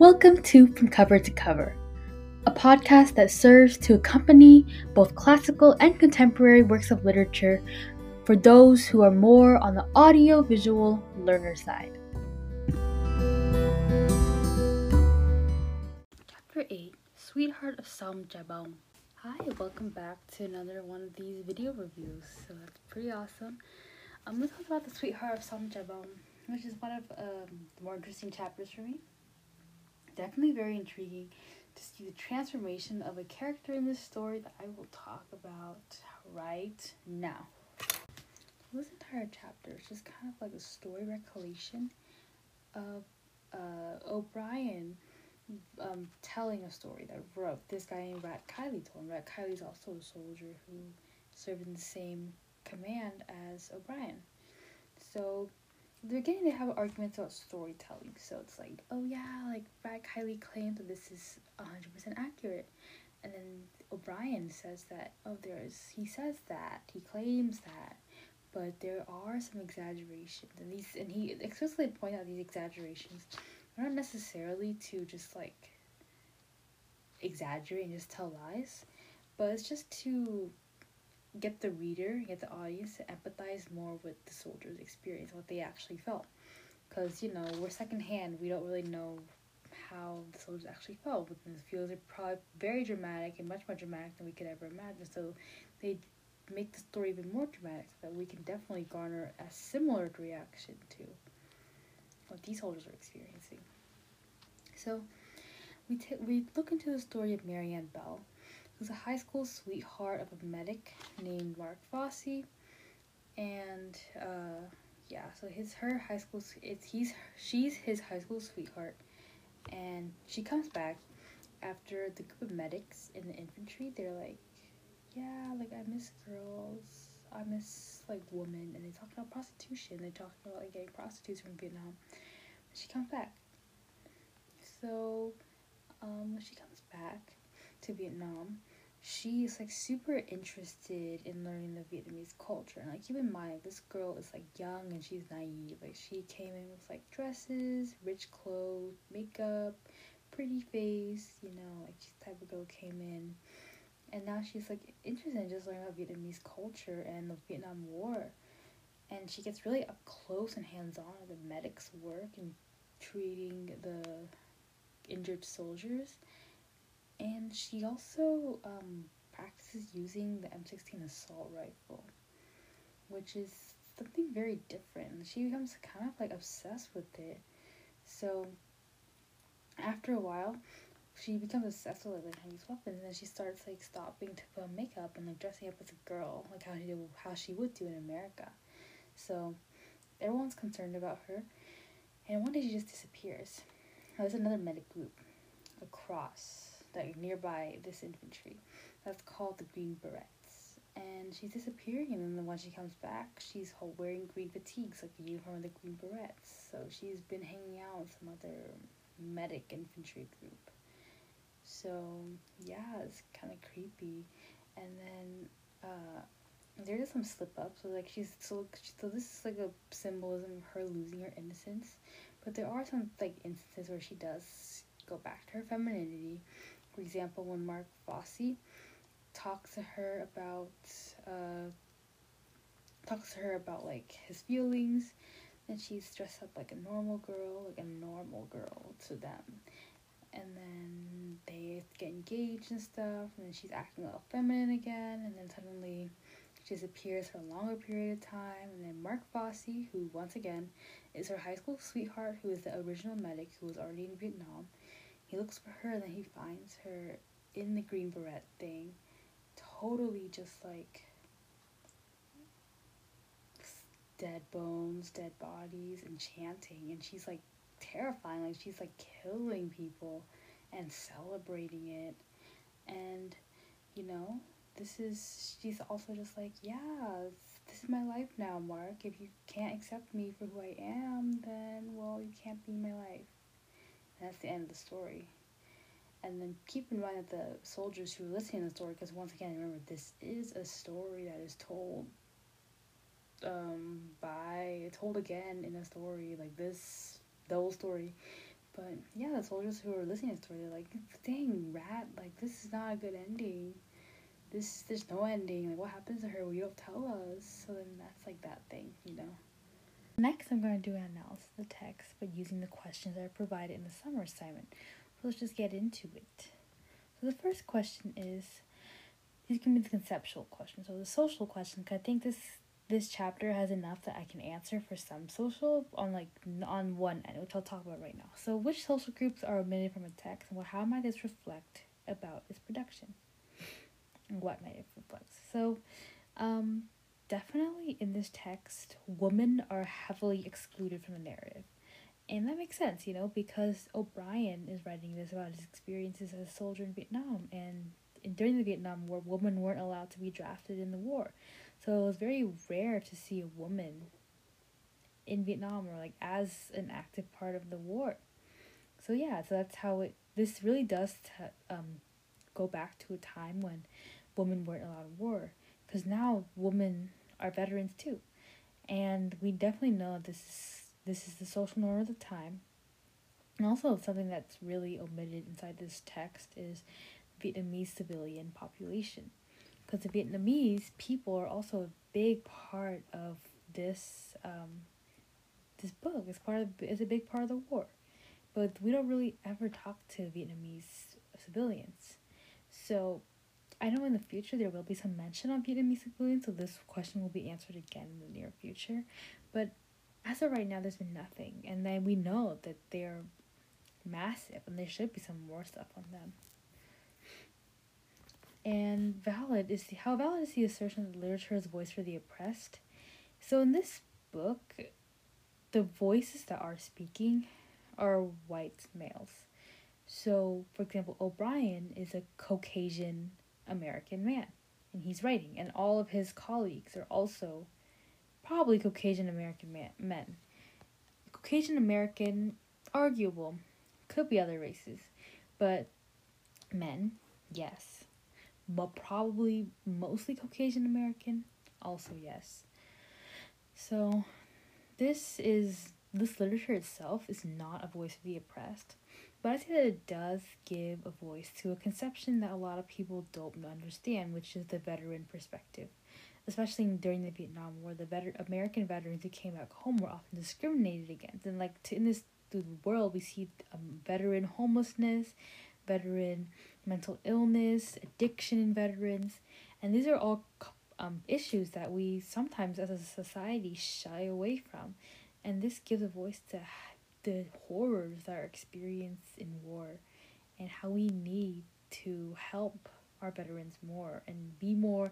Welcome to From Cover to Cover, a podcast that serves to accompany both classical and contemporary works of literature for those who are more on the audio visual learner side. Chapter 8 Sweetheart of Song Tra Bong. Hi, welcome back to another one of these video reviews. So that's pretty awesome. I'm going to talk about the Sweetheart of Song Tra Bong, which is one of um, the more interesting chapters for me definitely very intriguing to see the transformation of a character in this story that I will talk about right now. This entire chapter is just kind of like a story recollection of uh, O'Brien um, telling a story that wrote this guy named Rat Kiley told him. Rat Kiley's also a soldier who served in the same command as O'Brien. So they're getting to have arguments about storytelling. So it's like, oh yeah, like Rat Kiley claims that this is 100% accurate. And then O'Brien says that, oh, there's, he says that, he claims that, but there are some exaggerations. And these, and he explicitly pointed out these exaggerations are not necessarily to just like exaggerate and just tell lies, but it's just to get the reader, get the audience to empathize more with the soldiers' experience, what they actually felt. Because, you know, we're secondhand, we don't really know how the soldiers actually felt. But the feels are probably very dramatic and much more dramatic than we could ever imagine. So they make the story even more dramatic so that we can definitely garner a similar reaction to what these soldiers are experiencing. So we, t- we look into the story of Marianne Bell who's a high school sweetheart of a medic named Mark Fossie, and uh, yeah, so his her high school it's he's she's his high school sweetheart, and she comes back after the group of medics in the infantry. They're like, yeah, like I miss girls. I miss like women, and they talk about prostitution. They talk about like getting prostitutes from Vietnam. But she comes back. So, um, when she comes back, to Vietnam, she is like super interested in learning the Vietnamese culture. And like keep in mind, this girl is like young and she's naive. Like she came in with like dresses, rich clothes, makeup, pretty face, you know, like she's type of girl came in. And now she's like interested in just learning about Vietnamese culture and the Vietnam War. And she gets really up close and hands on with the medics' work and treating the injured soldiers and she also um, practices using the M16 assault rifle, which is something very different. She becomes kind of like obsessed with it. So after a while, she becomes obsessed with like these weapons, and then she starts like stopping to put on makeup and like dressing up as a girl, like how she how she would do in America. So everyone's concerned about her, and one day she just disappears. Now, there's another medic group, a cross like nearby this infantry. That's called the Green Berets. And she's disappearing, and then when she comes back, she's wearing green fatigues, like the uniform of the Green Berets. So she's been hanging out with some other medic infantry group. So yeah, it's kind of creepy. And then uh, there's some slip ups. So like she's so so this is like a symbolism of her losing her innocence. But there are some like instances where she does go back to her femininity for example, when Mark Fossie talks to her about uh, talks to her about like his feelings, and she's dressed up like a normal girl, like a normal girl to them. And then they get engaged and stuff, and then she's acting a little feminine again, and then suddenly she disappears for a longer period of time. And then Mark Fossie, who once again is her high school sweetheart, who is the original medic who was already in Vietnam, he looks for her and then he finds her in the green beret thing, totally just like dead bones, dead bodies, and chanting. And she's like terrifying, like she's like killing people and celebrating it. And, you know, this is, she's also just like, yeah, this is my life now, Mark. If you can't accept me for who I am, then, well, you can't be my life. That's the end of the story. And then keep in mind that the soldiers who are listening to the story, because once again, remember, this is a story that is told um, by, told again in a story like this, the whole story But yeah, the soldiers who were listening to the story, they're like, dang, rat, like, this is not a good ending. This, there's no ending. Like, what happens to her? Well, you don't tell us. So then that's like that thing, you know? Next, I'm going to do an analysis of the text, but using the questions that are provided in the summer assignment. So let's just get into it. So the first question is, these can be the conceptual questions. So the social question, I think this this chapter has enough that I can answer for some social on like on one end, which I'll talk about right now. So, which social groups are omitted from a text, and how might this reflect about its production? And what might it reflect? So, um, definitely in this text, women are heavily excluded from the narrative. And that makes sense, you know, because O'Brien is writing this about his experiences as a soldier in Vietnam. And during the Vietnam War, women weren't allowed to be drafted in the war. So it was very rare to see a woman in Vietnam or like as an active part of the war. So yeah, so that's how it. This really does t- um, go back to a time when women weren't allowed in war, because now women are veterans too, and we definitely know this is this is the social norm of the time. And also something that's really omitted inside this text is Vietnamese civilian population because the Vietnamese people are also a big part of this um, this book. It's part of it's a big part of the war, but we don't really ever talk to Vietnamese civilians. So I know in the future there will be some mention on Vietnamese civilians, so this question will be answered again in the near future. But as of right now, there's been nothing, and then we know that they're massive, and there should be some more stuff on them and valid is the, how valid is the assertion that literature is voice for the oppressed? So in this book, the voices that are speaking are white males. So, for example, O'Brien is a Caucasian American man, and he's writing, and all of his colleagues are also probably Caucasian American men. Caucasian American, arguable, could be other races, but men, yes but probably mostly Caucasian American. Also, yes. So, this is this literature itself is not a voice of the oppressed, but I say that it does give a voice to a conception that a lot of people don't understand, which is the veteran perspective. Especially during the Vietnam War, the veter- American veterans who came back home were often discriminated against, and like to, in this the world, we see um, veteran homelessness, veteran mental illness, addiction in veterans, and these are all um, issues that we sometimes as a society shy away from. And this gives a voice to the horrors that are experienced in war and how we need to help our veterans more and be more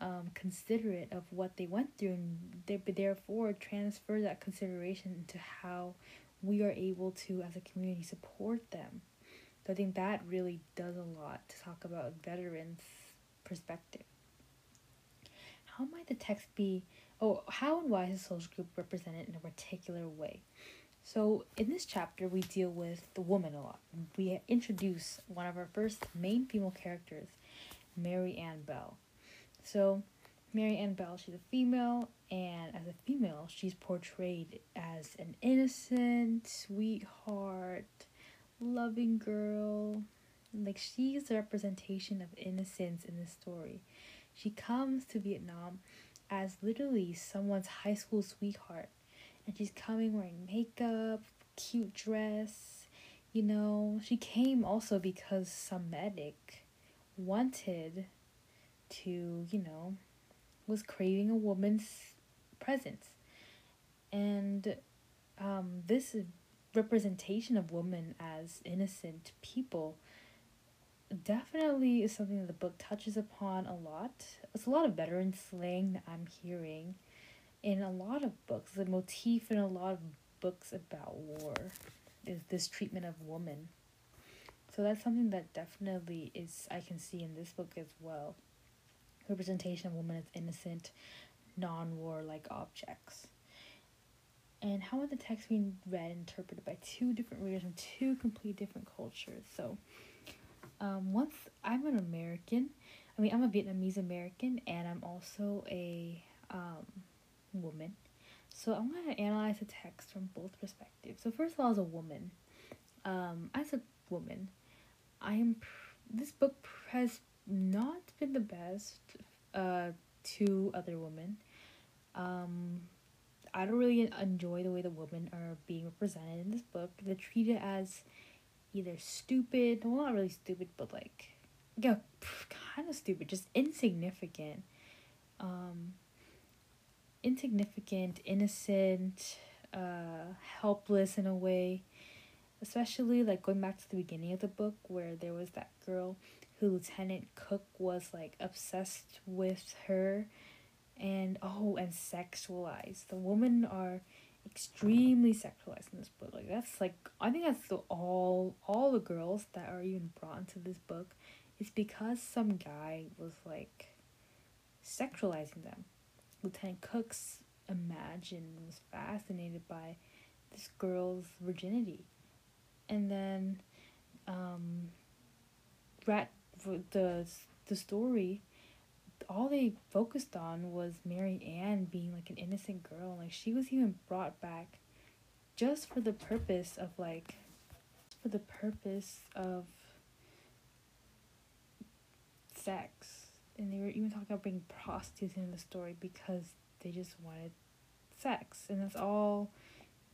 um, considerate of what they went through and therefore transfer that consideration into how we are able to as a community support them so I think that really does a lot to talk about veterans' perspective. How might the text be, oh, how and why is a social group represented in a particular way? So in this chapter, we deal with the woman a lot. We introduce one of our first main female characters, Mary Ann Bell. So Mary Ann Bell, she's a female, and as a female, she's portrayed as an innocent sweetheart, loving girl. Like she's the representation of innocence in this story. She comes to Vietnam as literally someone's high school sweetheart. And she's coming wearing makeup, cute dress. You know, she came also because some medic wanted to, you know, was craving a woman's presence. And um, this representation of women as innocent people definitely is something that the book touches upon a lot. It's a lot of veteran slang that I'm hearing in a lot of books. The motif in a lot of books about war is this treatment of woman. So that's something that definitely is I can see in this book as well. Representation of women as innocent, non war like objects and how would the text be read and interpreted by two different readers from two completely different cultures so um, once i'm an american i mean i'm a vietnamese american and i'm also a um, woman so i'm going to analyze the text from both perspectives so first of all as a woman um, as a woman, I am. This book has not been the best uh, to other women. Um, I don't really enjoy the way the women are being represented in this book. They're treated as either stupid, well, not really stupid, but like, yeah, kind of stupid, just insignificant. Um, insignificant, innocent, uh, helpless in a way. Especially like going back to the beginning of the book where there was that girl who Lieutenant Cook was like obsessed with her and oh and sexualized. The women are extremely sexualized in this book. Like that's like I think that's the all all the girls that are even brought into this book is because some guy was like sexualizing them. Lieutenant Cook's Imagine was fascinated by this girl's virginity. And then um rat the the story all they focused on was Mary Ann being like an innocent girl. Like she was even brought back just for the purpose of like for the purpose of sex. And they were even talking about bringing prostitutes in the story because they just wanted sex. And that's all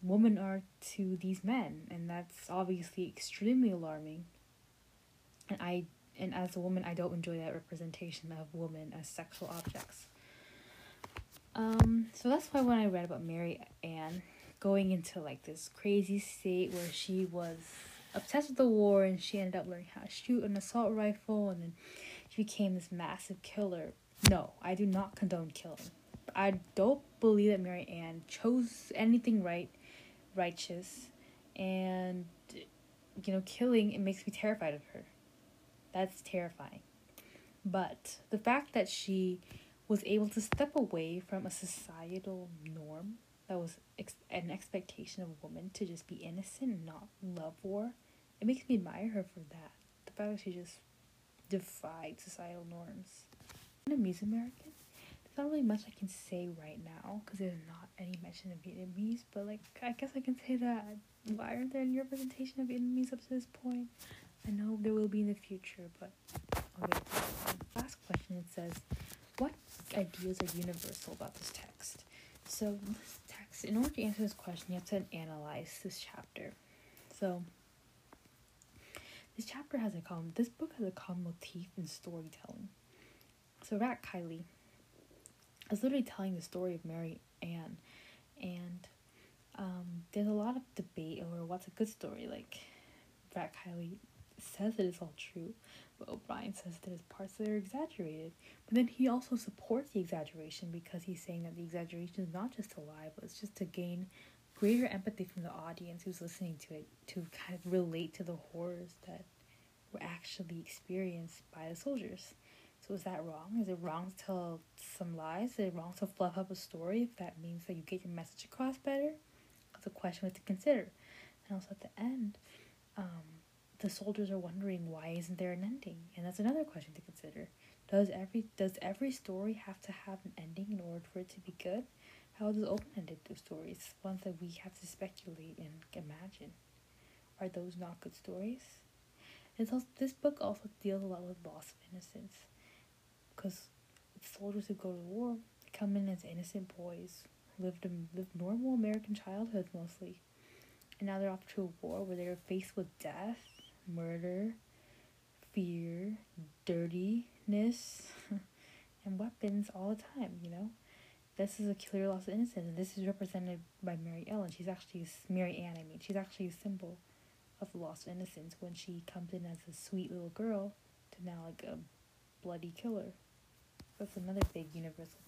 women are to these men. And that's obviously extremely alarming. And I and as a woman, I don't enjoy that representation of women as sexual objects. Um, so that's why when I read about Mary Ann going into like this crazy state where she was obsessed with the war and she ended up learning how to shoot an assault rifle and then she became this massive killer. No, I do not condone killing. I don't believe that Mary Ann chose anything right, righteous, and you know, killing it makes me terrified of her. That's terrifying. But the fact that she was able to step away from a societal norm that was ex- an expectation of a woman to just be innocent and not love war, it makes me admire her for that. The fact that she just defied societal norms. Vietnamese American, there's not really much I can say right now because there's not any mention of Vietnamese, but like I guess I can say that. Why aren't there any representation of Vietnamese up to this point? I know there will be in the future, but to Last question it says, What ideas are universal about this text? So, this text, in order to answer this question, you have to analyze this chapter. So, this chapter has a common, this book has a common motif in storytelling. So, Rat Kiley is literally telling the story of Mary Ann, and um, there's a lot of debate over what's a good story. Like, Rat Kiley says it's all true, but O'Brien says there's parts that are exaggerated. But then he also supports the exaggeration because he's saying that the exaggeration is not just a lie, but it's just to gain greater empathy from the audience who's listening to it to kind of relate to the horrors that were actually experienced by the soldiers. So is that wrong? Is it wrong to tell some lies? Is it wrong to fluff up a story if that means that you get your message across better? That's a question to consider. And also at the end, um, the soldiers are wondering why isn't there an ending and that's another question to consider does every does every story have to have an ending in order for it to be good how does open-ended stories ones that we have to speculate and imagine? Are those not good stories? It's also, this book also deals a lot with loss of innocence because soldiers who go to war come in as innocent boys lived lived normal american childhoods mostly. And now they're off to a war where they're faced with death murder, fear, dirtiness, and weapons all the time, you know? This is a clear loss of innocence, and this is represented by Mary Ellen. She's actually, Mary Ann, I mean, she's actually a symbol of the loss of innocence when she comes in as a sweet little girl to now like a bloody killer. That's another big universal